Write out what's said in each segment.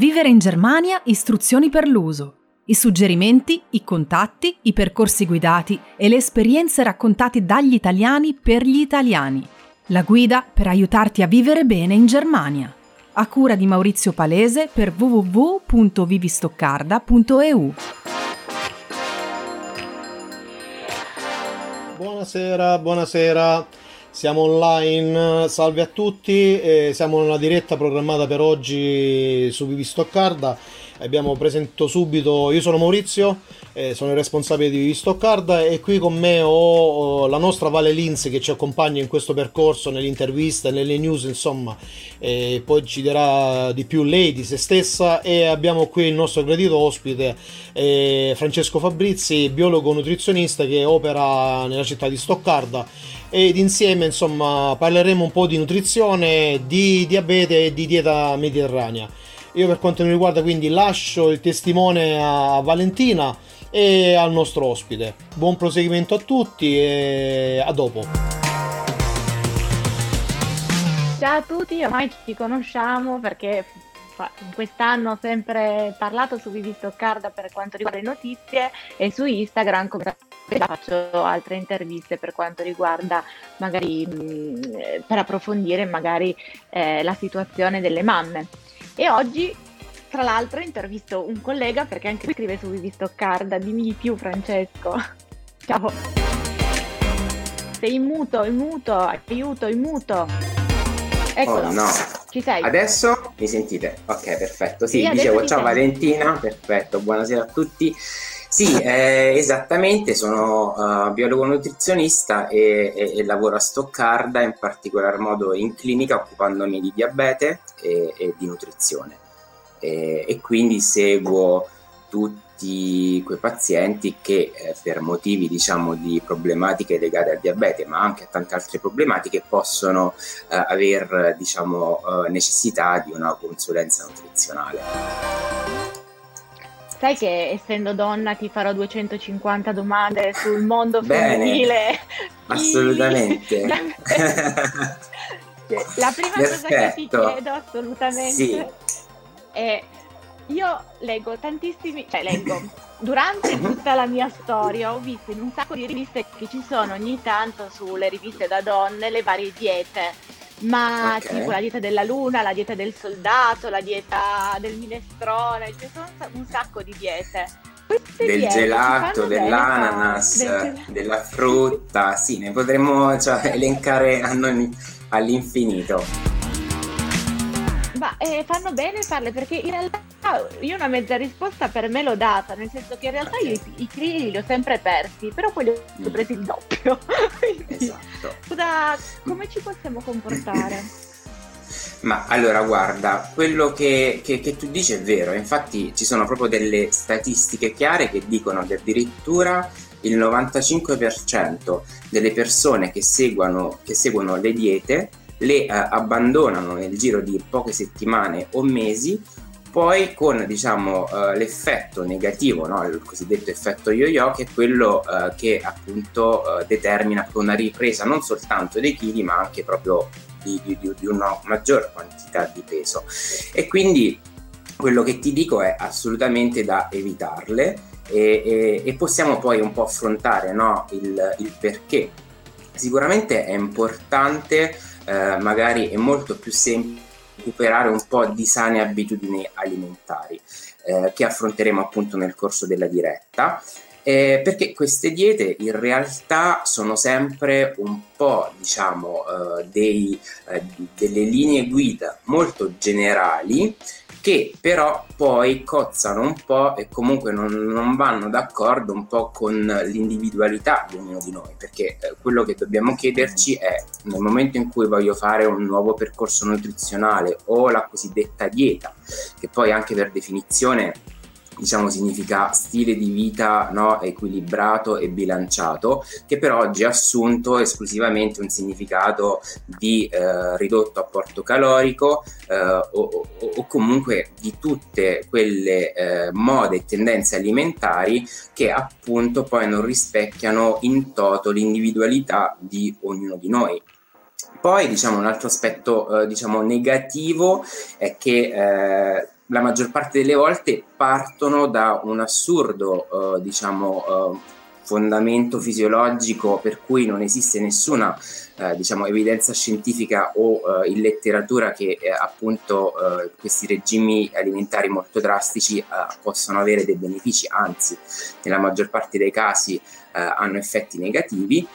Vivere in Germania, istruzioni per l'uso. I suggerimenti, i contatti, i percorsi guidati e le esperienze raccontate dagli italiani per gli italiani. La guida per aiutarti a vivere bene in Germania. A cura di Maurizio Palese per www.vivistoccarda.eu. Buonasera, buonasera. Siamo online, salve a tutti, eh, siamo nella diretta programmata per oggi su Vivi Stoccarda. Abbiamo presentato subito, io sono Maurizio, eh, sono il responsabile di Vivi Stoccarda e qui con me ho, la nostra Vale Linz che ci accompagna in questo percorso, nelle interviste, nelle news, insomma, e poi ci dirà di più lei, di se stessa e abbiamo qui il nostro gradito ospite eh, Francesco Fabrizi, biologo nutrizionista che opera nella città di Stoccarda ed insieme insomma parleremo un po' di nutrizione, di diabete e di dieta mediterranea. Io per quanto mi riguarda quindi lascio il testimone a Valentina e al nostro ospite. Buon proseguimento a tutti e a dopo. Ciao a tutti, ormai ci conosciamo perché quest'anno ho sempre parlato su Vivi Stoccarda per quanto riguarda le notizie e su Instagram come faccio altre interviste per quanto riguarda magari mh, per approfondire magari eh, la situazione delle mamme. E oggi tra l'altro intervisto un collega perché anche lui scrive su Vivi Stoccarda, dimmi di più Francesco. Ciao. Sei in muto, in muto, aiuto, in muto. Eccolo. Oh no. Ci sei? Adesso mi sentite? Ok, perfetto. Sì, sì dicevo ciao Valentina, perfetto, buonasera a tutti. Sì, eh, esattamente, sono uh, biologo nutrizionista e, e, e, lavoro a Stoccarda, in particolar modo in clinica, occupandomi di diabete e, e di nutrizione. e quindi seguo tutti quei pazienti che eh, per motivi diciamo di problematiche legate al diabete ma anche a tante altre problematiche possono eh, aver diciamo eh, necessità di una consulenza nutrizionale. Sai che essendo donna ti farò 250 domande sul mondo femminile. Assolutamente. La prima cosa che ti chiedo assolutamente sì. è io leggo tantissimi, cioè leggo durante tutta la mia storia ho visto in un sacco di riviste che ci sono ogni tanto sulle riviste da donne le varie diete ma okay. tipo la dieta della luna, la dieta del soldato, la dieta del minestrone, ci sono un sacco di diete. Queste del diete gelato, dell'ananas, del... della frutta, sì, ne potremmo cioè, elencare all'infinito. Ma eh, fanno bene farle perché in realtà io una mezza risposta per me l'ho data, nel senso che in realtà okay. io i, i chili li ho sempre persi, però poi li ho mm. presi il doppio. esatto. Cosa, come ci possiamo comportare? Ma allora guarda, quello che, che, che, tu dici è vero, infatti ci sono proprio delle statistiche chiare che dicono che addirittura il 95% delle persone che seguono, che seguono le diete le eh, abbandonano nel giro di poche settimane o mesi poi con diciamo uh, l'effetto negativo, no? il cosiddetto effetto yo-yo, che è quello uh, che appunto uh, determina una ripresa non soltanto dei chili ma anche proprio di, di, di, una maggior quantità di peso. E quindi quello che ti dico è assolutamente da evitarle e, e, e possiamo poi un po' affrontare no? il, il perché. Sicuramente è importante eh, magari è molto più semplice recuperare un po' di sane abitudini alimentari eh, che affronteremo appunto nel corso della diretta. Eh, perché queste diete in realtà sono sempre un po' diciamo eh, dei, eh, delle linee guida molto generali che però poi cozzano un po' e comunque non, non vanno d'accordo un po' con l'individualità di ognuno di noi, perché eh, quello che dobbiamo chiederci è nel momento in cui voglio fare un nuovo percorso nutrizionale o la cosiddetta dieta, che poi anche per definizione diciamo significa stile di vita no, equilibrato e bilanciato, che per oggi ha assunto esclusivamente un significato di eh, ridotto apporto calorico eh, o, o, o, comunque di tutte quelle eh, mode e tendenze alimentari che appunto poi non rispecchiano in toto l'individualità di ognuno di noi. Poi diciamo un altro aspetto eh, diciamo negativo è che eh, la maggior parte delle volte partono da un assurdo, eh, diciamo, eh, fondamento fisiologico per cui non esiste nessuna eh, diciamo, evidenza scientifica o eh, in letteratura che eh, appunto eh, questi regimi alimentari molto drastici eh, possono avere dei benefici, anzi nella maggior parte dei casi eh, hanno effetti negativi.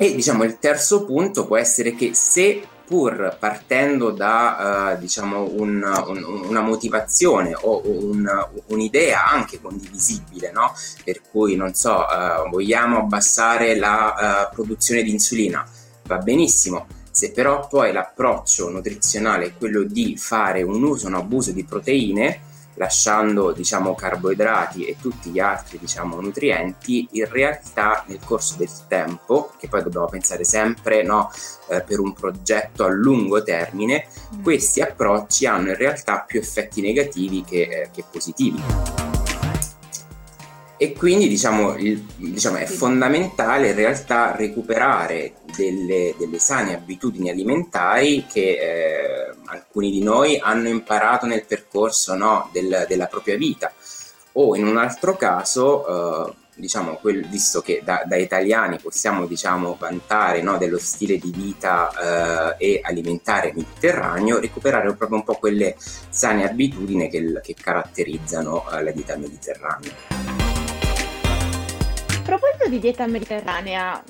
E diciamo il terzo punto può essere che se pur partendo da uh, diciamo un, un, una motivazione o un, un'idea anche condivisibile, no? per cui non so, uh, vogliamo abbassare la uh, produzione di insulina, va benissimo. Se però poi l'approccio nutrizionale è quello di fare un uso, un abuso di proteine, lasciando diciamo, carboidrati e tutti gli altri diciamo, nutrienti, in realtà nel corso del tempo, che poi dobbiamo pensare sempre no, eh, per un progetto a lungo termine, mm. questi approcci hanno in realtà più effetti negativi che, eh, che positivi. E quindi diciamo, il, diciamo, è fondamentale in realtà recuperare delle, delle sane abitudini alimentari che eh, alcuni di noi hanno imparato nel percorso no, del, della propria vita. O in un altro caso, eh, diciamo, quel, visto che da, da, italiani possiamo diciamo, vantare no, dello stile di vita eh, e alimentare mediterraneo, recuperare proprio un po' quelle sane abitudini che, che caratterizzano eh, la dieta mediterranea. Proposito di dieta mediterranea,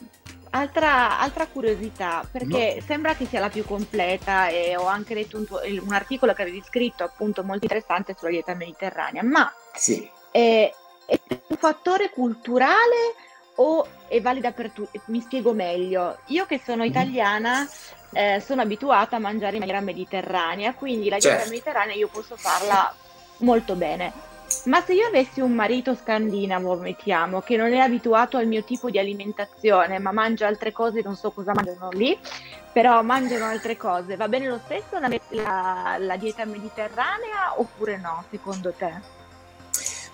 altra, altra curiosità, perché no. sembra che sia la più completa e ho anche letto un, tuo, un, articolo che avevi scritto appunto molto interessante sulla dieta mediterranea, ma sì. è, è un fattore culturale o è valida per tutti? Mi spiego meglio. Io che sono mm-hmm. italiana eh, sono abituata a mangiare in maniera mediterranea, quindi la dieta certo. mediterranea io posso farla molto bene. Ma se io avessi un marito scandinavo, mettiamo, che non è abituato al mio tipo di alimentazione, ma mangia altre cose, non so cosa mangiano lì, però mangiano altre cose, va bene lo stesso la, la, la dieta mediterranea oppure no, secondo te?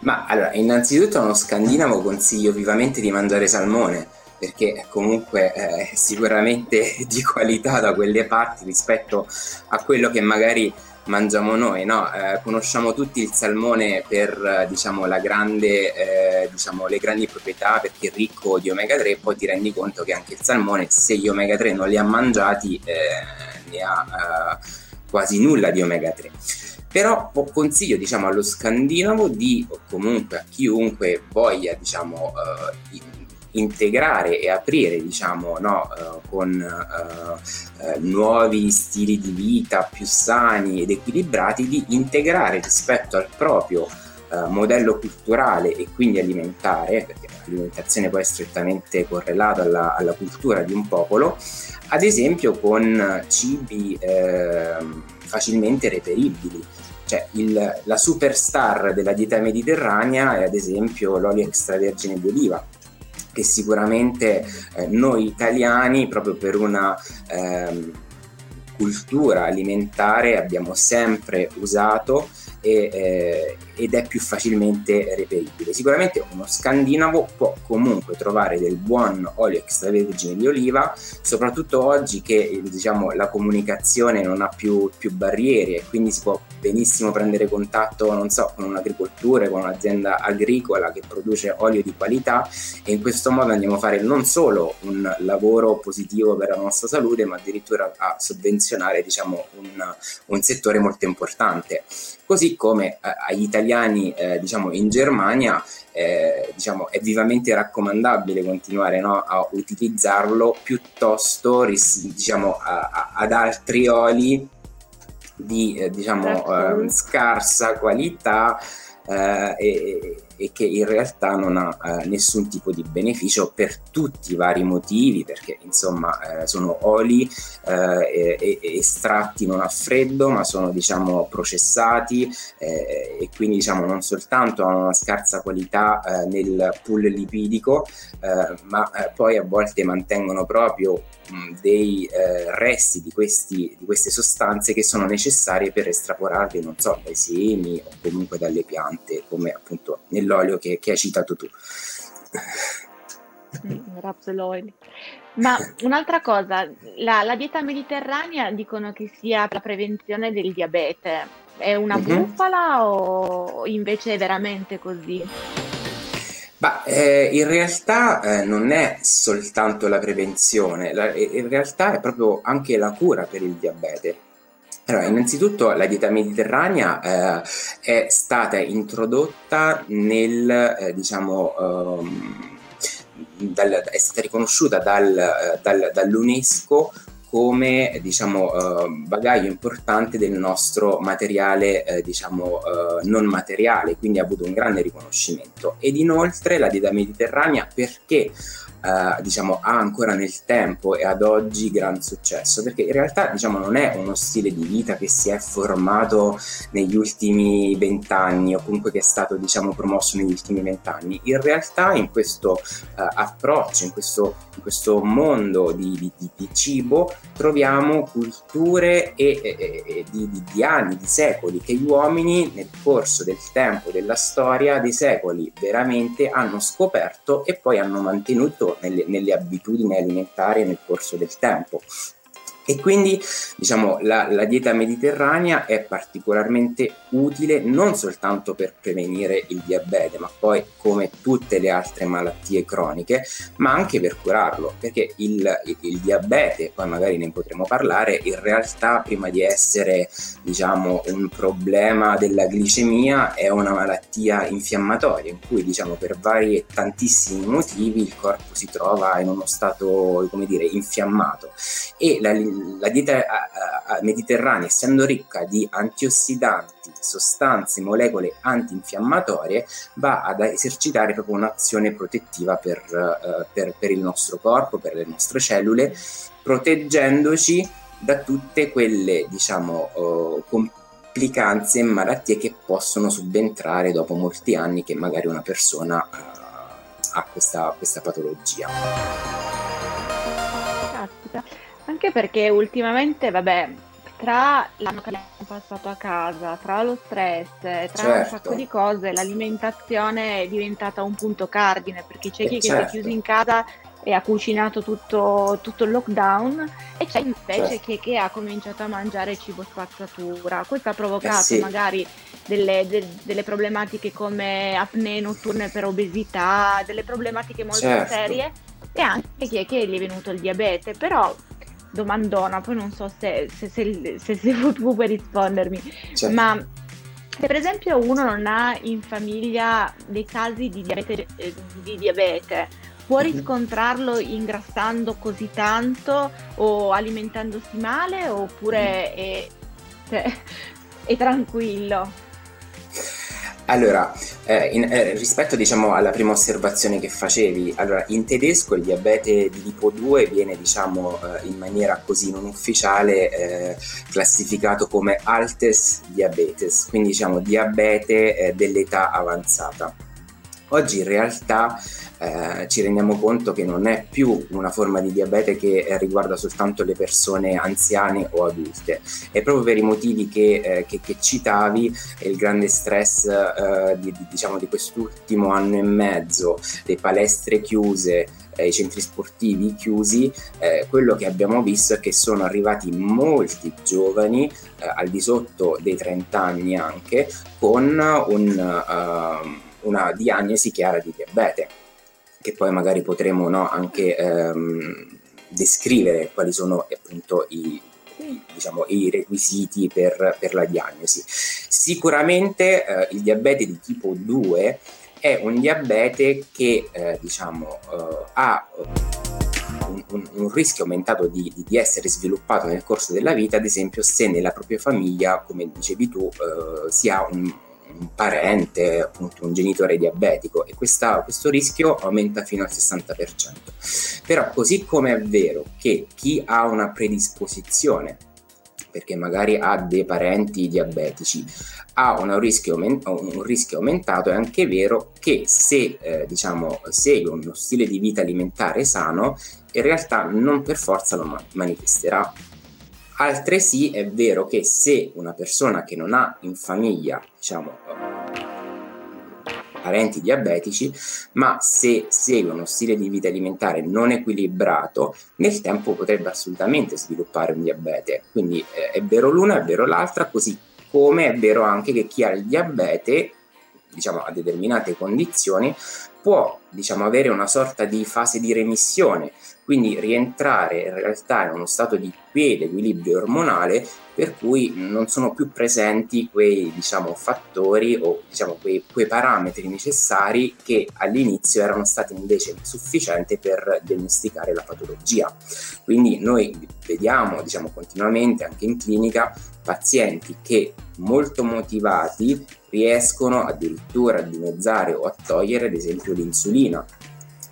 Ma allora, innanzitutto a uno scandinavo consiglio vivamente di mangiare salmone, perché comunque è sicuramente di qualità da quelle parti rispetto a quello che magari mangiamo noi, no? eh, conosciamo tutti il salmone per eh, diciamo, grande, eh, diciamo, le grandi proprietà perché è ricco di omega 3, poi ti rendi conto che anche il salmone, se gli omega 3 non li ha mangiati, eh, ne ha eh, quasi nulla di omega 3. Però consiglio diciamo, allo scandinavo di, o comunque a chiunque voglia diciamo, eh, integrare e aprire diciamo no, uh, con uh, uh, nuovi stili di vita più sani ed equilibrati di integrare rispetto al proprio modello culturale e quindi alimentare perché l'alimentazione poi è strettamente correlata alla, alla cultura di un popolo ad esempio con cibi ehm, facilmente reperibili. Cioè il, la superstar della dieta mediterranea è ad esempio l'olio extravergine di oliva che sicuramente eh, noi italiani, proprio per una ehm, cultura alimentare, abbiamo sempre usato e, eh, ed è più facilmente reperibile. Sicuramente uno scandinavo può comunque trovare del buon olio extravergine di oliva, soprattutto oggi che diciamo, la comunicazione non ha più, più barriere e quindi si può benissimo prendere contatto, non so, con un'agricoltura, con un'azienda agricola che produce olio di qualità e in questo modo andiamo a fare non solo un lavoro positivo per la nostra salute, ma addirittura a sovvenzionare diciamo, un, un settore molto importante. Così come eh, agli italiani eh, diciamo in Germania eh, diciamo, è vivamente raccomandabile continuare no, a utilizzarlo piuttosto ris- diciamo, a, a, ad altri oli di eh, diciamo, eh, scarsa qualità eh, e, e, che in realtà non ha eh, nessun tipo di beneficio per tutti i vari motivi perché insomma eh, sono oli eh, estratti non a freddo ma sono diciamo processati eh, e quindi diciamo non soltanto hanno una scarsa qualità eh, nel pool lipidico ma poi a volte mantengono proprio dei eh, resti di, questi, di, queste sostanze che sono necessarie per estrapolarli, non so, dai semi o comunque dalle piante, come appunto nell'olio che, che hai citato tu. Mm, Rapsoloid. Ma un'altra cosa, la, la dieta mediterranea dicono che sia per la prevenzione del diabete. È una Mhm. bufala o invece è veramente così? Ma eh, in realtà eh, non è soltanto la prevenzione, la- in realtà è proprio anche la cura per il diabete. Allora, innanzitutto la dieta mediterranea eh, è stata introdotta nel, eh, diciamo, ehm, dal- è stata riconosciuta dal, eh, dal- dall'UNESCO come diciamo, eh, bagaglio importante del nostro materiale eh, diciamo, eh, non materiale, quindi ha avuto un grande riconoscimento. Ed inoltre la dieta mediterranea perché eh, diciamo, ha ancora nel tempo e ad oggi gran successo? Perché in realtà diciamo, non è uno stile di vita che si è formato negli ultimi vent'anni o comunque che è stato diciamo, promosso negli ultimi vent'anni. In realtà in questo eh, approccio, in questo, in questo mondo di, di- di- di cibo, troviamo culture e, e- e- di anni, di secoli, che gli uomini nel corso del tempo, della storia, dei secoli veramente hanno scoperto e poi hanno mantenuto nelle, nelle abitudini alimentari nel corso del tempo. E quindi diciamo la, la dieta mediterranea è particolarmente utile non soltanto per prevenire il diabete, ma poi come tutte le altre malattie croniche, ma anche per curarlo, perché il, il- il diabete, poi magari ne potremo parlare, in realtà prima di essere diciamo un problema della glicemia è una malattia infiammatoria in cui diciamo per vari e tantissimi motivi il corpo si trova in uno stato dire infiammato. E la, la dieta a- a- a- mediterranea essendo ricca di antiossidanti, sostanze, molecole antinfiammatorie va ad esercitare proprio un'azione protettiva per, eh, per- per il nostro corpo, per le nostre cellule, proteggendoci da tutte quelle diciamo eh, complicanze e malattie che possono subentrare dopo molti anni che magari una persona eh, ha questa, questa patologia. Anche perché ultimamente, vabbè, tra l'anno che abbiamo passato a casa, tra lo stress, tra un Certo. sacco di cose, l'alimentazione è diventata un punto cardine, perché c'è Eh, chi che si è certo. chiuso in casa e ha cucinato tutto, tutto il lockdown e c'è invece Certo. chi che ha cominciato a mangiare cibo spazzatura. Questo ha provocato Eh sì. magari delle, de- delle problematiche come apnee notturne per obesità, delle problematiche molto Certo. serie e anche chi è che gli è venuto il diabete, però domandona, poi non so se, se, se, se, se tu puoi rispondermi, Certo. ma se per esempio uno non ha in famiglia dei casi di diabete, eh, di diabete, può Mhm. riscontrarlo ingrassando così tanto o alimentandosi male oppure è, cioè, è tranquillo? Allora, eh, in- eh, rispetto diciamo alla prima osservazione che facevi, allora in tedesco il diabete di tipo 2 viene diciamo eh, in maniera così non ufficiale eh, classificato come Altes Diabetes, quindi diciamo diabete eh, dell'età avanzata. Oggi in realtà eh, ci rendiamo conto che non è più una forma di diabete che eh, riguarda soltanto le persone anziane o adulte, è proprio per i motivi che, eh, che- che citavi e il grande stress eh, di, di- diciamo, di quest'ultimo anno e mezzo, le palestre chiuse, eh, i centri sportivi chiusi, eh, quello che abbiamo visto è che sono arrivati molti giovani, eh, al di sotto dei 30 anni anche, con un, ehm, una diagnosi chiara di diabete, che poi magari potremo no, anche ehm, descrivere quali sono appunto i, diciamo, i requisiti per, per la diagnosi. Sicuramente eh, il diabete di tipo 2 è un diabete che eh, diciamo, eh, ha un, un- rischio aumentato di, di- di essere sviluppato nel corso della vita, ad esempio se nella propria famiglia, come dicevi tu, eh, si ha un, un parente, appunto un genitore diabetico e questa- questo rischio aumenta fino al 60%. Però così come è vero che chi ha una predisposizione perché magari ha dei parenti diabetici, ha un rischio, un rischio aumentato, è anche vero che se eh, diciamo, segue uno stile di vita alimentare sano, in realtà non per forza lo ma- manifesterà. Altresì è vero che se una persona che non ha in famiglia, diciamo, parenti diabetici, ma se segue uno stile di vita alimentare non equilibrato, nel tempo potrebbe assolutamente sviluppare un diabete. Quindi eh, è vero l'una, è vero l'altra, così come è vero anche che chi ha il diabete, diciamo a determinate condizioni, può diciamo, avere una sorta di fase di remissione, quindi rientrare in realtà in uno stato di piede equilibrio ormonale per cui non sono più presenti quei diciamo, fattori o diciamo, quei, quei, parametri necessari che all'inizio erano stati invece sufficienti per diagnosticare la patologia. Quindi noi vediamo diciamo, continuamente anche in clinica pazienti che molto motivati riescono addirittura a dimezzare o a togliere ad esempio l'insulina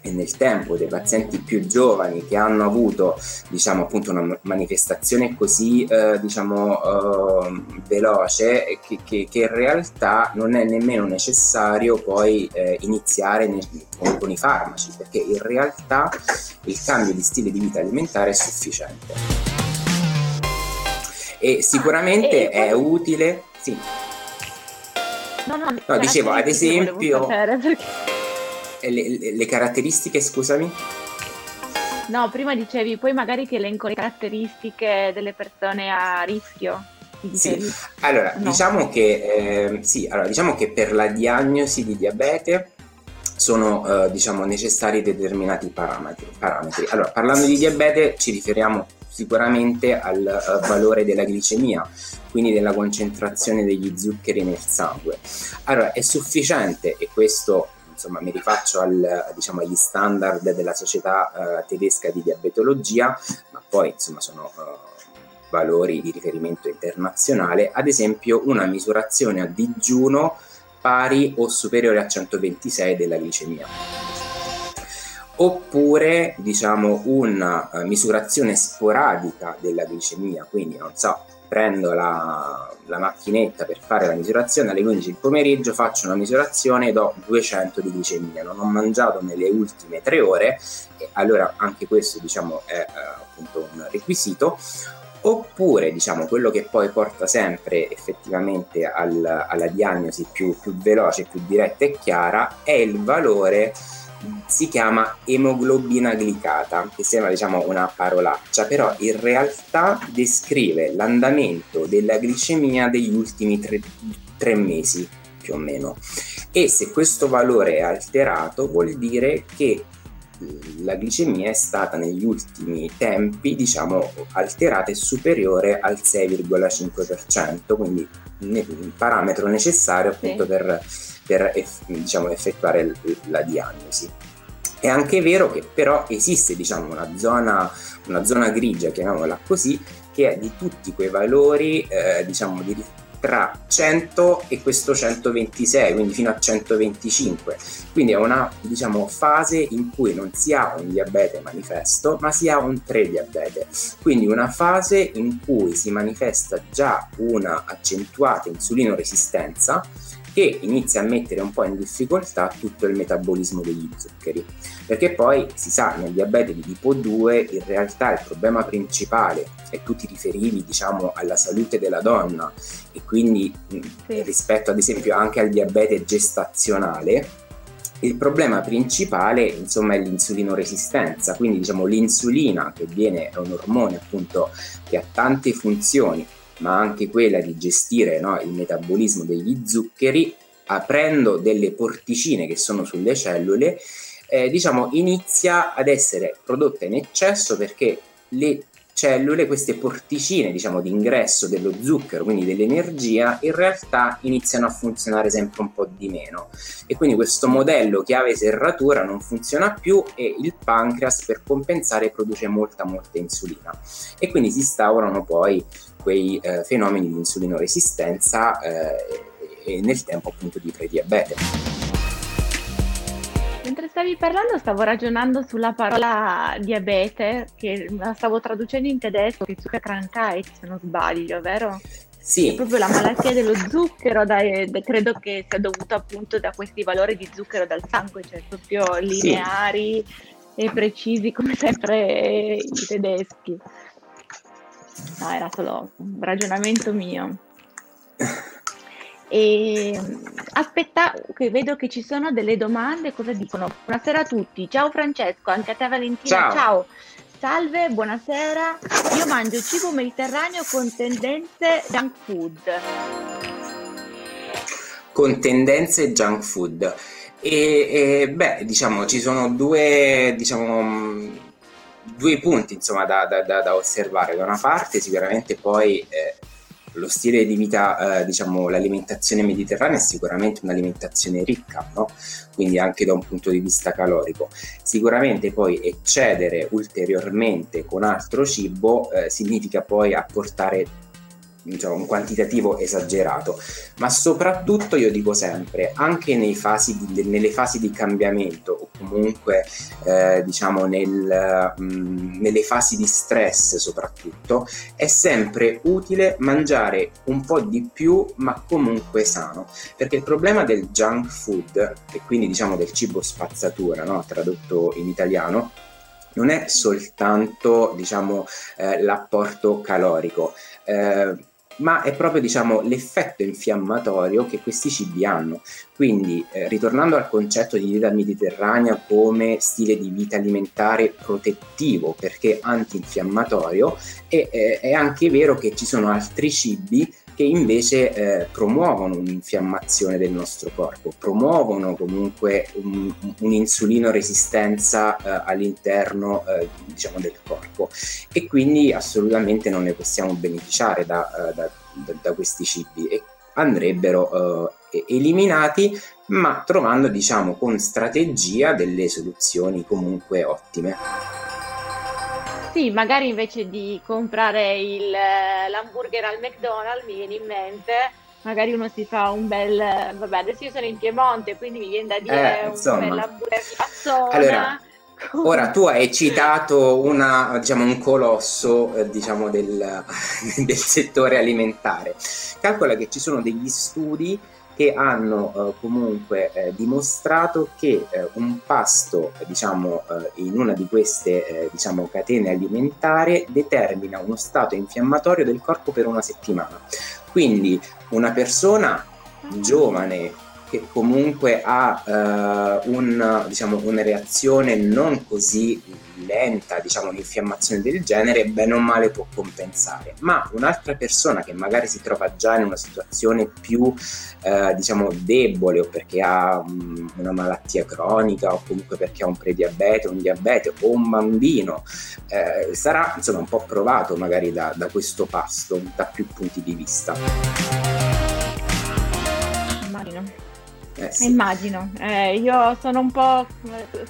e nel tempo dei pazienti più giovani che hanno avuto diciamo appunto una manifestazione così eh, diciamo eh, veloce che, che, che, in realtà non è nemmeno necessario poi eh, iniziare nel, con, con, i farmaci perché in realtà il cambio di stile di vita alimentare è sufficiente. E sicuramente ah, e è utile sì. No, no, no dicevo ad esempio le, le caratteristiche, scusami? No, prima dicevi, poi magari ti elenco le caratteristiche delle persone a rischio. Sì, allora, no. diciamo che, eh, sì, allora, diciamo che per la diagnosi di diabete sono eh, diciamo, necessari determinati parametri, parametri. Allora, parlando di diabete ci riferiamo sicuramente al uh, valore della glicemia, quindi della concentrazione degli zuccheri nel sangue. Allora, è sufficiente, e questo insomma mi rifaccio al, diciamo, agli standard della società uh, tedesca di diabetologia, ma poi insomma sono uh, valori di riferimento internazionale, ad esempio una misurazione a digiuno pari o superiore a 126 della glicemia. Oppure diciamo una uh, misurazione sporadica della glicemia, quindi non so, prendo la, la, macchinetta per fare la misurazione alle 15 del pomeriggio, faccio una misurazione e do 200 di glicemia, non ho mangiato nelle ultime tre ore, e allora anche questo diciamo è eh, appunto un requisito, oppure diciamo quello che poi porta sempre effettivamente al, alla diagnosi più, più veloce, più diretta e chiara è il valore si chiama emoglobina glicata, che sembra diciamo una parolaccia, però in realtà descrive l'andamento della glicemia degli ultimi tre, tre mesi più o meno. E se questo valore è alterato vuol dire che la glicemia è stata negli ultimi tempi diciamo alterata e superiore al 6,5%, quindi un parametro necessario appunto sì. per per diciamo, effettuare la diagnosi. È anche vero che però esiste diciamo, una, zona, una zona grigia, chiamiamola così, che è di tutti quei valori eh, diciamo, di, tra 100 e questo 126, quindi fino a 125. Quindi è una diciamo, fase in cui non si ha un diabete manifesto, ma si ha un prediabete. Quindi una fase in cui si manifesta già una accentuata insulinoresistenza che inizia a mettere un po' in difficoltà tutto il metabolismo degli zuccheri. Perché poi si sa, nel diabete di tipo 2 in realtà il problema principale, e tu ti riferivi diciamo alla salute della donna e quindi sì. rispetto ad esempio anche al diabete gestazionale, il problema principale insomma è l'insulinoresistenza, quindi diciamo l'insulina che viene, è un ormone appunto che ha tante funzioni ma anche quella di gestire no, il metabolismo degli zuccheri, aprendo delle porticine che sono sulle cellule, eh, diciamo, inizia ad essere prodotta in eccesso perché le cellule, queste porticine diciamo, di ingresso dello zucchero, quindi dell'energia, in realtà iniziano a funzionare sempre un po' di meno. E quindi questo modello chiave serratura non funziona più e il pancreas per compensare produce molta molta insulina. E quindi si instaurano poi quei eh, fenomeni di insulinoresistenza eh, e nel tempo appunto di prediabete. Mentre stavi parlando stavo ragionando sulla parola diabete, che la stavo traducendo in tedesco, che Zuckerkrankheit se non sbaglio, vero? Sì. È proprio la malattia dello zucchero, dai, credo che sia dovuta appunto da questi valori di zucchero dal sangue, cioè proprio lineari sì. e precisi come sempre i tedeschi. No, era solo un ragionamento mio. E aspetta, che vedo che ci sono delle domande, cosa dicono? Buonasera a tutti, ciao Francesco, anche a te Valentina, Ciao. ciao. Salve, buonasera. Io mangio cibo mediterraneo con tendenze junk food. con tendenze junk food. E, e, beh, diciamo, ci sono due, diciamo, mh, due punti insomma, da, da- da- osservare. Da una parte, sicuramente poi eh, lo stile di vita, eh, diciamo, l'alimentazione mediterranea è sicuramente un'alimentazione ricca, no? Quindi anche da un punto di vista calorico. Sicuramente poi eccedere ulteriormente con altro cibo eh, significa poi apportare diciamo, un quantitativo esagerato, ma soprattutto io dico sempre, anche fasi di- nelle fasi di cambiamento o comunque eh, diciamo nel, mh, nelle fasi di stress soprattutto, è sempre utile mangiare un po' di più ma comunque sano, perché il problema del junk food e quindi diciamo del cibo spazzatura, no? tradotto in italiano, non è soltanto diciamo eh, l'apporto calorico, eh, ma è proprio diciamo l'effetto infiammatorio che questi cibi hanno. Quindi, eh, ritornando al concetto di dieta mediterranea come stile di vita alimentare protettivo perché antinfiammatorio, è, è- è anche vero che ci sono altri cibi che invece eh, promuovono un'infiammazione del nostro corpo, promuovono comunque un- un'insulino resistenza eh, all'interno eh, diciamo del corpo e quindi assolutamente non ne possiamo beneficiare da, eh, da- da- da questi cibi e andrebbero eh, eliminati ma trovando diciamo con strategia delle soluzioni comunque ottime. Sì, magari invece di comprare il, eh, l'hamburger al McDonald's, mi viene in mente, magari uno si fa un bel, vabbè, adesso io sono in Piemonte, quindi mi viene da dire Eh, un insomma. bel hamburger di Fassona. Allora, Ora tu hai citato una, diciamo, un colosso eh, diciamo, del, del settore alimentare. Calcola che ci sono degli studi che hanno eh, comunque eh, dimostrato che eh, un pasto diciamo, in una di queste diciamo, catene alimentari determina uno stato infiammatorio del corpo per una settimana. Quindi una persona giovane che comunque ha eh, un, diciamo, una reazione non così lenta, diciamo un'infiammazione del genere, bene o male può compensare. Ma un'altra persona che magari si trova già in una situazione più eh, diciamo debole o perché ha mm, una malattia cronica o comunque perché ha un prediabete, un diabete o un bambino, eh, sarà insomma un po' provato magari da, da questo pasto da più punti di vista. Immagino. Eh, Eh, sì. Immagino, Eh, io sono un po'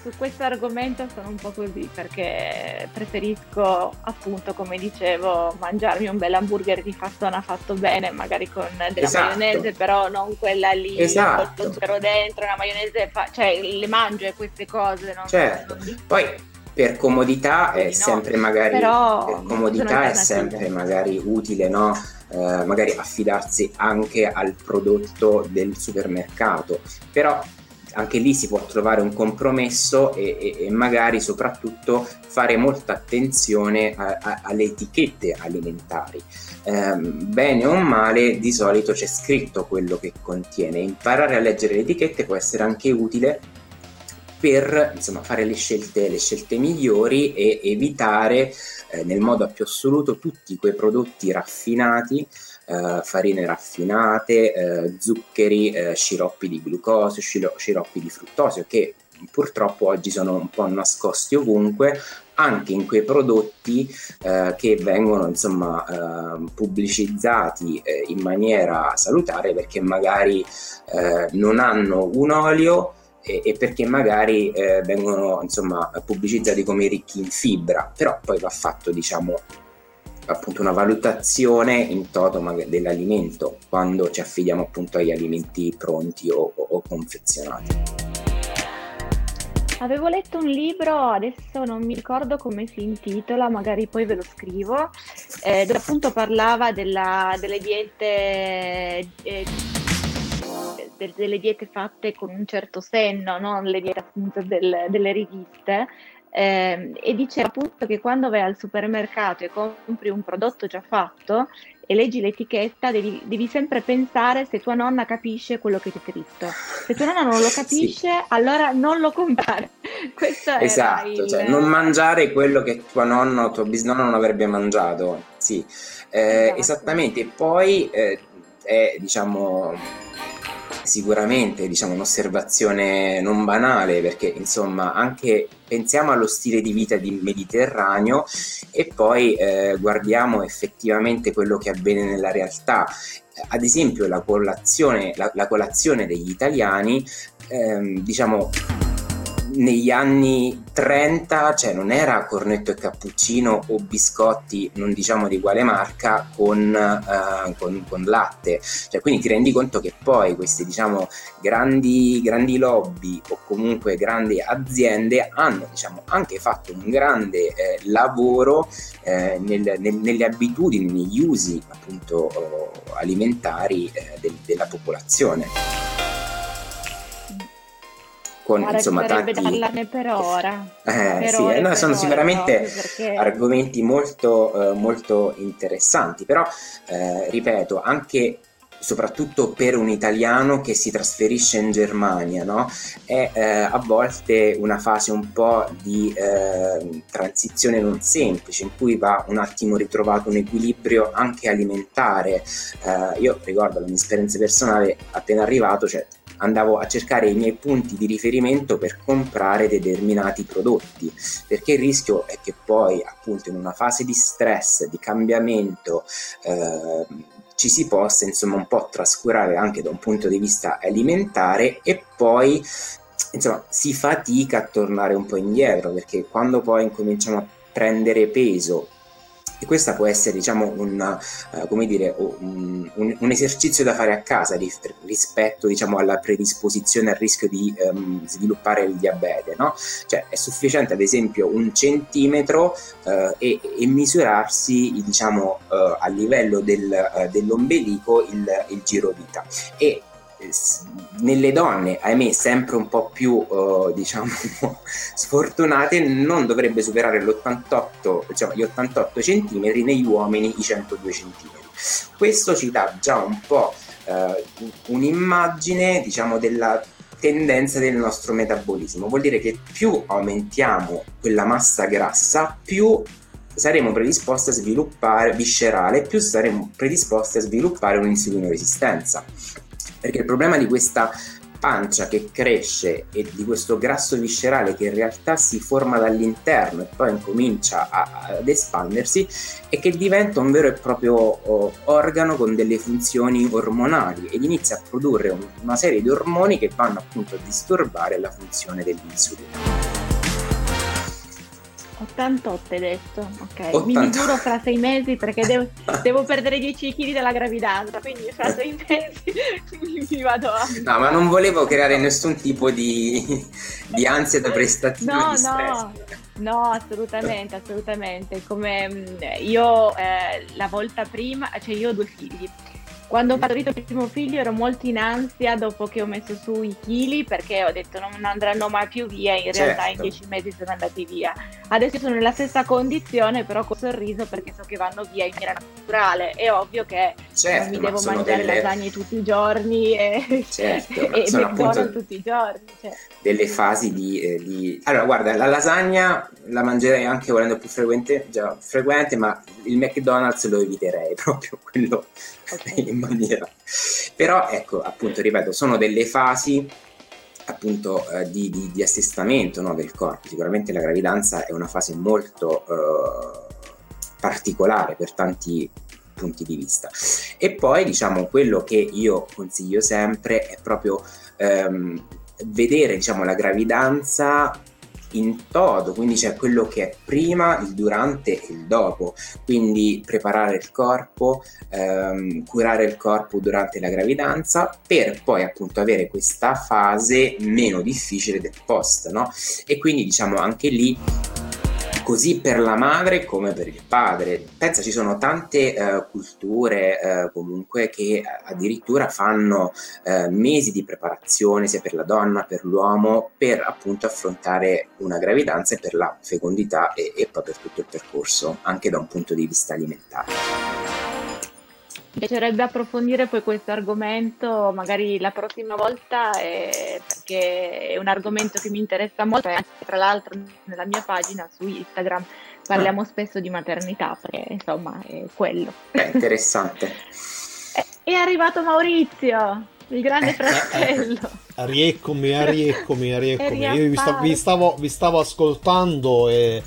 su questo argomento sono un po' così perché preferisco appunto come dicevo mangiarmi un bel hamburger di fassona fatto bene magari con della Esatto. maionese però non quella lì Esatto. lo zucchero dentro, una maionese fa- cioè le mangio e queste cose non, Certo. non Poi per comodità è No, sempre magari però per comodità è sempre magari utile, no? Eh, magari affidarsi anche al prodotto del supermercato, però anche lì si può trovare un compromesso e, e- e magari soprattutto fare molta attenzione a- a- alle etichette alimentari. Ehm, bene o male, di solito c'è scritto quello che contiene. Imparare a leggere le etichette può essere anche utile per insomma, fare le scelte, le scelte migliori e evitare eh, nel modo più assoluto tutti quei prodotti raffinati, eh, farine raffinate, eh, zuccheri, eh, sciroppi di glucosio, sciro- sciroppi di fruttosio che purtroppo oggi sono un po' nascosti ovunque anche in quei prodotti eh, che vengono insomma eh, pubblicizzati eh, in maniera salutare perché magari eh, non hanno un olio e, e perché magari eh, vengono insomma pubblicizzati come ricchi in fibra, però poi va fatto diciamo appunto una valutazione in toto dell'alimento quando ci affidiamo appunto agli alimenti pronti o, o- o confezionati. Avevo letto un libro, adesso non mi ricordo come si intitola, magari poi ve lo scrivo, eh, dove appunto parlava della- delle diete, eh, de- delle diete fatte con un certo senno, non le diete appunto del- delle riviste. ehm, e diceva appunto che quando vai al supermercato e compri un prodotto già fatto, e leggi l'etichetta, devi, devi, sempre pensare se tua nonna capisce quello che c'è scritto. Se tua nonna non lo capisce, sì. allora non lo comprare. Questo esatto, il... cioè non mangiare quello che tuo nonno o tuo bisnonno non avrebbe mangiato. Sì, eh, esatto. esattamente. Poi eh, è diciamo sicuramente diciamo, un'osservazione non banale perché insomma anche pensiamo allo stile di vita di Mediterraneo e poi eh, guardiamo effettivamente quello che avviene nella realtà. Ad esempio la colazione, la, la colazione degli italiani, ehm, diciamo negli anni 30, cioè non era cornetto e cappuccino o biscotti, non diciamo di quale marca, con, uh, con, con latte. Cioè, quindi ti rendi conto che poi queste diciamo, grandi, grandi lobby o comunque grandi aziende hanno diciamo, anche fatto un grande eh, lavoro eh, nel, nel, nelle abitudini, negli usi appunto alimentari eh, del, della popolazione con Guarda, insomma tanti parlarne per ora eh, per sì, ore, no, sono sicuramente perché... argomenti molto, eh, molto interessanti però eh, ripeto anche soprattutto per un italiano che si trasferisce in Germania, no? è eh, a volte una fase un po' di eh, transizione non semplice, in cui va un attimo ritrovato un equilibrio anche alimentare. Eh, io ricordo la mia esperienza personale, appena arrivato, cioè andavo a cercare i miei punti di riferimento per comprare determinati prodotti, perché il rischio è che poi appunto in una fase di stress, di cambiamento, eh, ci si possa insomma un po' trascurare anche da un punto di vista alimentare e poi insomma si fatica a tornare un po' indietro perché quando poi incominciamo a prendere peso e questo può essere diciamo, un, uh, dire, un, un, un, esercizio da fare a casa rispetto diciamo, alla predisposizione al rischio di um, sviluppare il diabete. No? Cioè, è sufficiente ad esempio un centimetro uh, e, e, misurarsi diciamo, uh, a livello del, dell'ombelico il, il giro vita. E nelle donne, ahimè, sempre un po' più uh, diciamo sfortunate, non dovrebbe superare l'88, diciamo, gli 88 cm, negli uomini i 102 cm. Questo ci dà già un po' uh, un'immagine, diciamo, della tendenza del nostro metabolismo. Vuol dire che più aumentiamo quella massa grassa, più saremo predisposti a sviluppare viscerale, più saremo predisposti a sviluppare un'insulino resistenza perché il problema di questa pancia che cresce e di questo grasso viscerale che in realtà si forma dall'interno e poi incomincia a, ad espandersi è che diventa un vero e proprio oh, organo con delle funzioni ormonali ed inizia a produrre un, una serie di ormoni che vanno appunto a disturbare la funzione dell'insulina. 88 hai detto, ok. 88. Mi misuro fra sei mesi perché devo, devo perdere 10 kg dalla gravidanza, quindi fra sei mesi mi vado a... No, ma non volevo creare nessun tipo di, di ansia da prestazione. No, no, no, assolutamente, assolutamente. Come mm, io eh, la volta prima, cioè io ho due figli quando ho partorito il primo figlio ero molto in ansia dopo che ho messo su i chili perché ho detto non andranno mai più via, in realtà in certo. dieci mesi sono andati via. Adesso sono nella stessa condizione però con sorriso perché so che vanno via in maniera naturale. È ovvio che certo, non mi devo mangiare delle... lasagne tutti i giorni e, certo, e McDonald's tutti i giorni. Cioè. Delle fasi di, eh, di, Allora guarda, la lasagna la mangerei anche volendo più frequente, già frequente, ma il McDonald's lo eviterei proprio quello okay. Maniera. Però ecco, appunto, ripeto, sono delle fasi appunto eh, di, di, di, assestamento no, del corpo. Sicuramente la gravidanza è una fase molto eh, particolare per tanti punti di vista. E poi diciamo quello che io consiglio sempre è proprio ehm, vedere diciamo la gravidanza in toto, quindi c'è quello che è prima, il durante e il dopo, quindi preparare il corpo, ehm, curare il corpo durante la gravidanza per poi appunto avere questa fase meno difficile del post, no? E quindi diciamo anche lì così per la madre come per il padre. Pensa, ci sono tante uh, culture uh, comunque che addirittura fanno uh, mesi di preparazione sia per la donna, per l'uomo, per appunto affrontare una gravidanza e per la fecondità e, e poi per tutto il percorso, anche da un punto di vista alimentare. Mi piacerebbe approfondire poi questo argomento, magari la prossima volta, eh, perché è un argomento che mi interessa molto e anche tra l'altro nella mia pagina su Instagram parliamo ah. spesso di maternità, perché insomma è quello. È interessante. è arrivato Maurizio, il grande eh, fratello. rieccomi, rieccomi, rieccomi. Io vi, sta, vi, stavo, vi stavo ascoltando e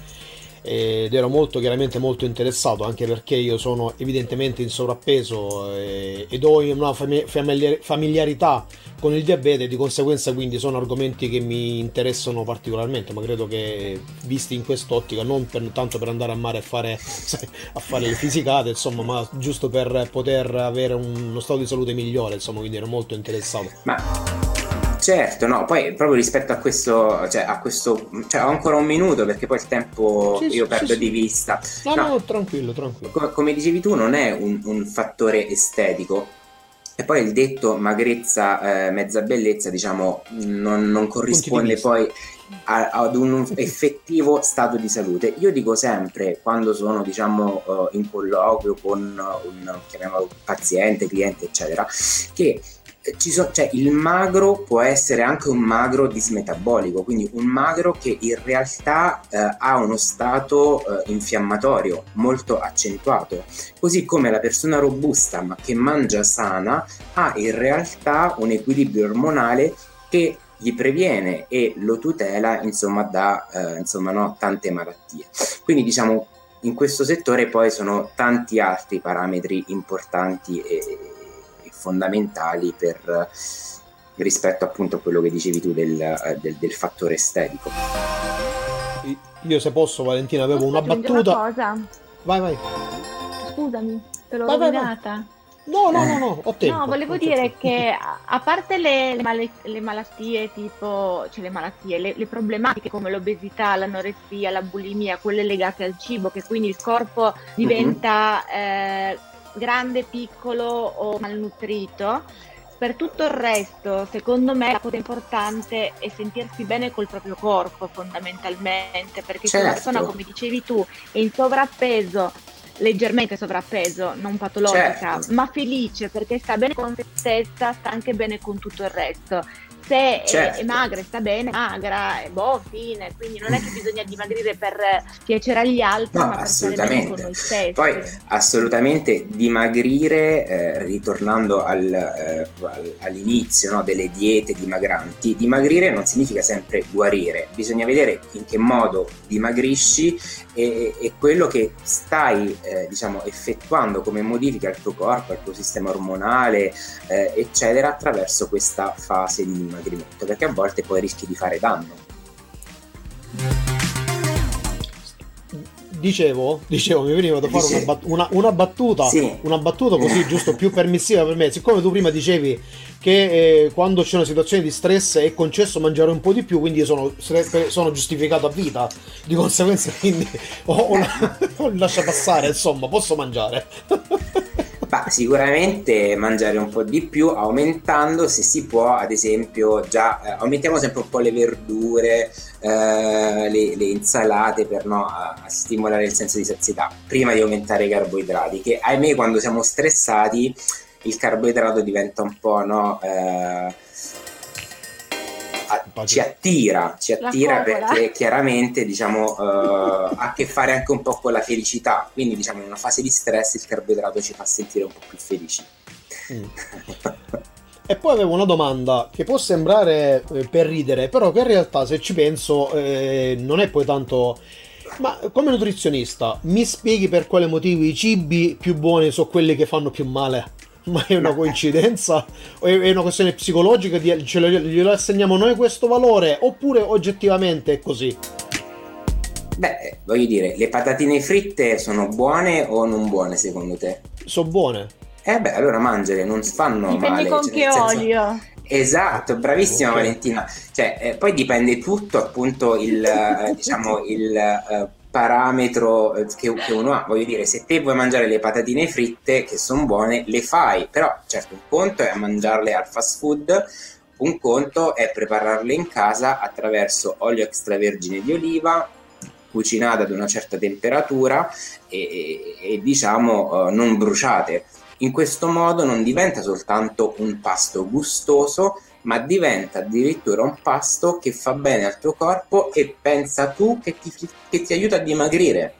ed ero molto chiaramente molto interessato anche perché io sono evidentemente in sovrappeso e, ed ho una familiarità con il diabete di conseguenza quindi sono argomenti che mi interessano particolarmente ma credo che visti in quest'ottica non per, tanto per andare a mare a fare, a fare le fisicate insomma ma giusto per poter avere uno stato di salute migliore insomma quindi ero molto interessato. Ma Certo, no, poi proprio rispetto a questo, cioè, a questo, cioè ho ancora un minuto perché poi il tempo sì, io sì, perdo sì, di vista. No, no, no, tranquillo, tranquillo. Co- come dicevi tu, non è un, un fattore estetico, e poi il detto magrezza, eh, mezza bellezza, diciamo, non, non corrisponde poi a, ad un effettivo stato di salute. Io dico sempre, quando sono, diciamo, uh, in colloquio con un, chiamiamolo, paziente, cliente, eccetera, che so, cioè, il magro può essere anche un magro dismetabolico, quindi un magro che in realtà eh, ha uno stato eh, infiammatorio molto accentuato, così come la persona robusta ma che mangia sana ha in realtà un equilibrio ormonale che gli previene e lo tutela insomma da eh, insomma, no, tante malattie. Quindi diciamo in questo settore poi sono tanti altri parametri importanti e, fondamentali per, rispetto appunto a quello che dicevi tu del, eh, del, del fattore estetico. Io se posso Valentina avevo una battuta. Una cosa? Vai vai. Scusami, te l'ho vai, rovinata. Vai, vai. No, no, no, no, ho tempo. No, volevo dire che a parte le, le, mal- le, malattie tipo, cioè le malattie, le, le, problematiche come l'obesità, l'anoressia, la bulimia, quelle legate al cibo, che quindi il corpo diventa mm-hmm. eh, grande, piccolo o malnutrito. Per tutto il resto, secondo me, la cosa importante è sentirsi bene col proprio corpo, fondamentalmente, perché certo. se una persona, come dicevi tu, è in sovrappeso, leggermente sovrappeso, non patologica, certo. ma felice perché sta bene con se stessa, sta anche bene con tutto il resto se certo. è, è, magra e sta bene, magra, e boh, fine. Quindi non è che bisogna dimagrire per piacere agli altri, no, ma per stare bene con noi stessi. Poi assolutamente dimagrire, eh, ritornando al, eh, all'inizio no, delle diete dimagranti, dimagrire non significa sempre guarire, bisogna vedere in che modo dimagrisci e, e quello che stai eh, diciamo, effettuando come modifica al tuo corpo, al tuo sistema ormonale, eh, eccetera, attraverso questa fase di dimagrimento perché a volte poi rischi di fare danno. Dicevo, dicevo, mi veniva da fare una, bat- una, una, battuta, sì. una battuta così giusto più permissiva per me. Siccome tu prima dicevi che eh, quando c'è una situazione di stress è concesso mangiare un po' di più, quindi sono, sono giustificato a vita, di conseguenza quindi ho, ho, ho lascia passare, insomma, posso mangiare. Ma sicuramente mangiare un po' di più, aumentando se si può, ad esempio, già eh, aumentiamo sempre un po' le verdure, eh, le, le, insalate per no, a, a, stimolare il senso di sazietà, prima di aumentare i carboidrati, che ahimè quando siamo stressati il carboidrato diventa un po' no, eh, ci attira, ci attira perché chiaramente diciamo, uh, ha a che fare anche un po' con la felicità, quindi diciamo in una fase di stress il carboidrato ci fa sentire un po' più felici. Mm. e poi avevo una domanda che può sembrare eh, per ridere, però che in realtà se ci penso eh, non è poi tanto... Ma come nutrizionista, mi spieghi per quale motivo i cibi più buoni sono quelli che fanno più male? Ma è una coincidenza? O è una questione psicologica? Di, ce lo, glielo assegniamo noi questo valore? Oppure oggettivamente è così? Beh, voglio dire, le patatine fritte sono buone o non buone secondo te? Sono buone. Eh beh, allora mangiale, non fanno dipende male. Dipende con cioè, che senso... olio. Esatto, bravissima okay. Valentina. Cioè, eh, poi dipende tutto appunto il, eh, diciamo, il eh, parametro eh, che, che, uno ha. Voglio dire, se te vuoi mangiare le patatine fritte, che sono buone, le fai, però certo un conto è mangiarle al fast food, un conto è prepararle in casa attraverso olio extravergine di oliva, cucinate ad una certa temperatura e, e, e diciamo uh, non bruciate In questo modo non diventa soltanto un pasto gustoso, ma diventa addirittura un pasto che fa bene al tuo corpo e pensa tu che ti, che ti aiuta a dimagrire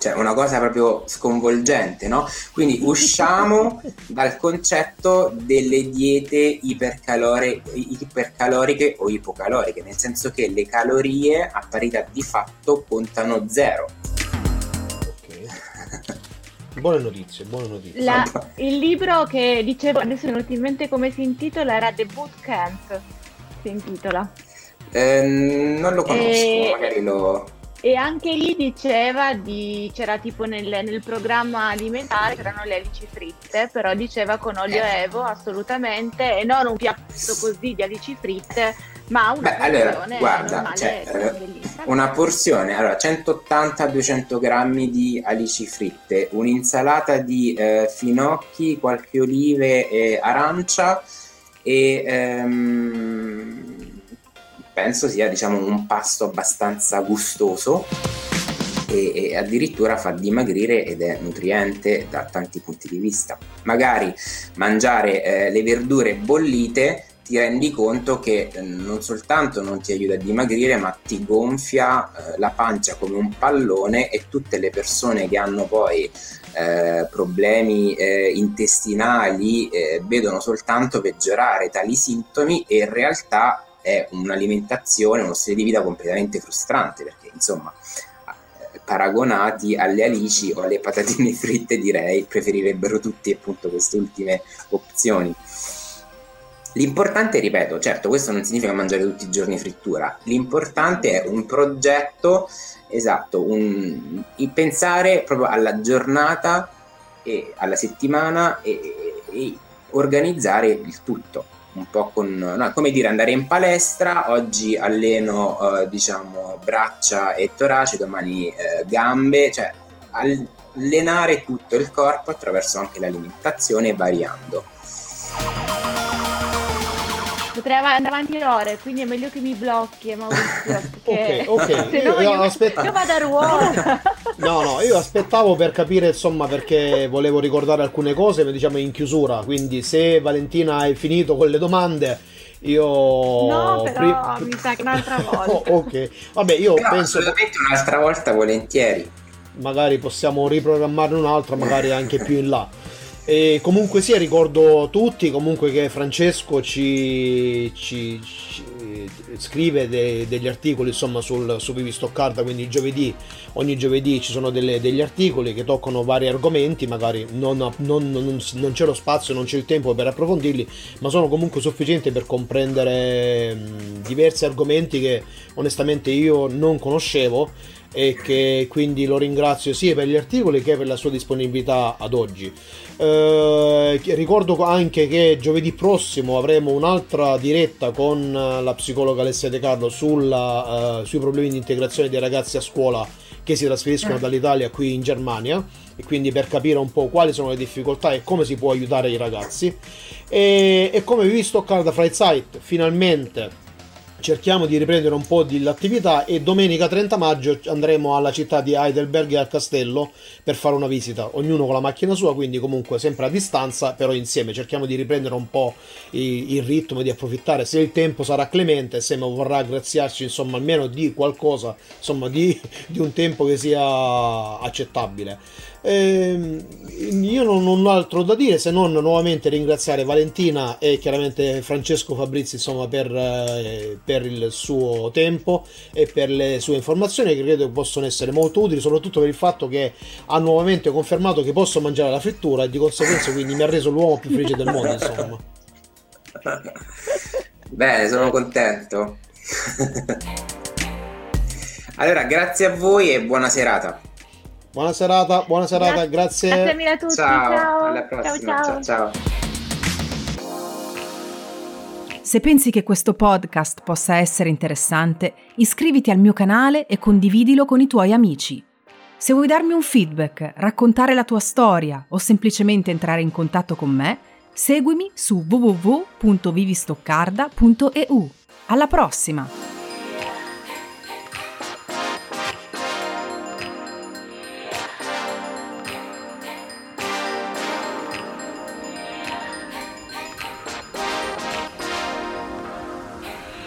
cioè una cosa proprio sconvolgente, no? Quindi usciamo dal concetto delle diete ipercalore, ipercaloriche o ipocaloriche, nel senso che le calorie a parità di fatto contano zero. Buone notizie, buone notizie. La, il libro che dicevo, adesso non ti in mente come si intitola, era The Boot Camp, si intitola. Eh, non lo conosco, e... magari lo... E anche lì diceva di, c'era tipo nel, nel programma alimentare, c'erano le alici fritte, però diceva con olio eh. evo assolutamente, e non un piatto così di alici fritte, ma una Beh, allora, guarda, cioè, eh, una porzione, allora 180-200 grammi di alici fritte, un'insalata di eh, finocchi, qualche olive e arancia e ehm, penso sia diciamo, un pasto abbastanza gustoso e, e, addirittura fa dimagrire ed è nutriente da tanti punti di vista. Magari mangiare eh, le verdure bollite ti rendi conto che eh, non soltanto non ti aiuta a dimagrire, ma ti gonfia eh, la pancia come un pallone e tutte le persone che hanno poi eh, problemi eh, intestinali eh, vedono soltanto peggiorare tali sintomi e in realtà è un'alimentazione, uno stile di vita completamente frustrante perché insomma paragonati alle alici o alle patatine fritte direi preferirebbero tutti appunto queste ultime opzioni. L'importante, ripeto, certo, questo non significa mangiare tutti i giorni frittura, l'importante è un progetto, esatto, un, pensare proprio alla giornata e alla settimana e, e organizzare il tutto un po' con, no, come dire, andare in palestra, oggi alleno eh, diciamo braccia e torace, domani eh, gambe, cioè allenare tutto il corpo attraverso anche l'alimentazione variando. Potrei andare avanti ore, quindi è meglio che mi blocchi, Maurizio. ok, ok. Se no io, io, aspetta... io vado a ruota. no, no, io aspettavo per capire, insomma, perché volevo ricordare alcune cose, ma diciamo in chiusura. Quindi se Valentina hai finito con le domande... Io. No, però pri... mi sa che un'altra volta. oh, ok, vabbè, io però penso. Assolutamente un'altra volta, volentieri. Magari possiamo riprogrammarne un'altra, magari anche più in là. E comunque sia, ricordo tutti comunque che Francesco ci, ci, ci scrive de, degli articoli insomma sul, su Vivi Stoccarda, quindi giovedì, ogni giovedì ci sono delle, degli articoli che toccano vari argomenti, magari non, non, non, non, c'è lo spazio, non c'è il tempo per approfondirli, ma sono comunque sufficienti per comprendere diversi argomenti che onestamente io non conoscevo e che quindi lo ringrazio sia per gli articoli che per la sua disponibilità ad oggi. Eh, ricordo anche che giovedì prossimo avremo un'altra diretta con la psicologa Alessia De Carlo sulla, uh, sui problemi di integrazione dei ragazzi a scuola che si trasferiscono eh. dall'Italia qui in Germania e quindi per capire un po' quali sono le difficoltà e come si può aiutare i ragazzi e, e come vi visto Carda Freizeit finalmente cerchiamo di riprendere un po' dell'attività e domenica 30 maggio andremo alla città di Heidelberg e al castello per fare una visita, ognuno con la macchina sua, quindi comunque sempre a distanza, però insieme cerchiamo di riprendere un po' il ritmo, di approfittare se il tempo sarà clemente, se vorrà graziarci insomma almeno di qualcosa, insomma di, di un tempo che sia accettabile. Eh, io non ho altro da dire se non nuovamente ringraziare Valentina e chiaramente Francesco Fabrizi insomma, per, eh, per, il suo tempo e per le sue informazioni che credo possono essere molto utili soprattutto per il fatto che ha nuovamente confermato che posso mangiare la frittura e di conseguenza quindi mi ha reso l'uomo più felice del mondo insomma. Bene sono contento. Allora grazie a voi e buona serata Buona serata, buona serata, grazie. Grazie mille a tutti. Ciao, ciao. alla prossima. ciao. ciao. ciao. Se pensi che questo podcast possa essere interessante, iscriviti al mio canale e condividilo con i tuoi amici. Se vuoi darmi un feedback, raccontare la tua storia o semplicemente entrare in contatto con me, seguimi su www.vivistoccarda.eu. Alla prossima!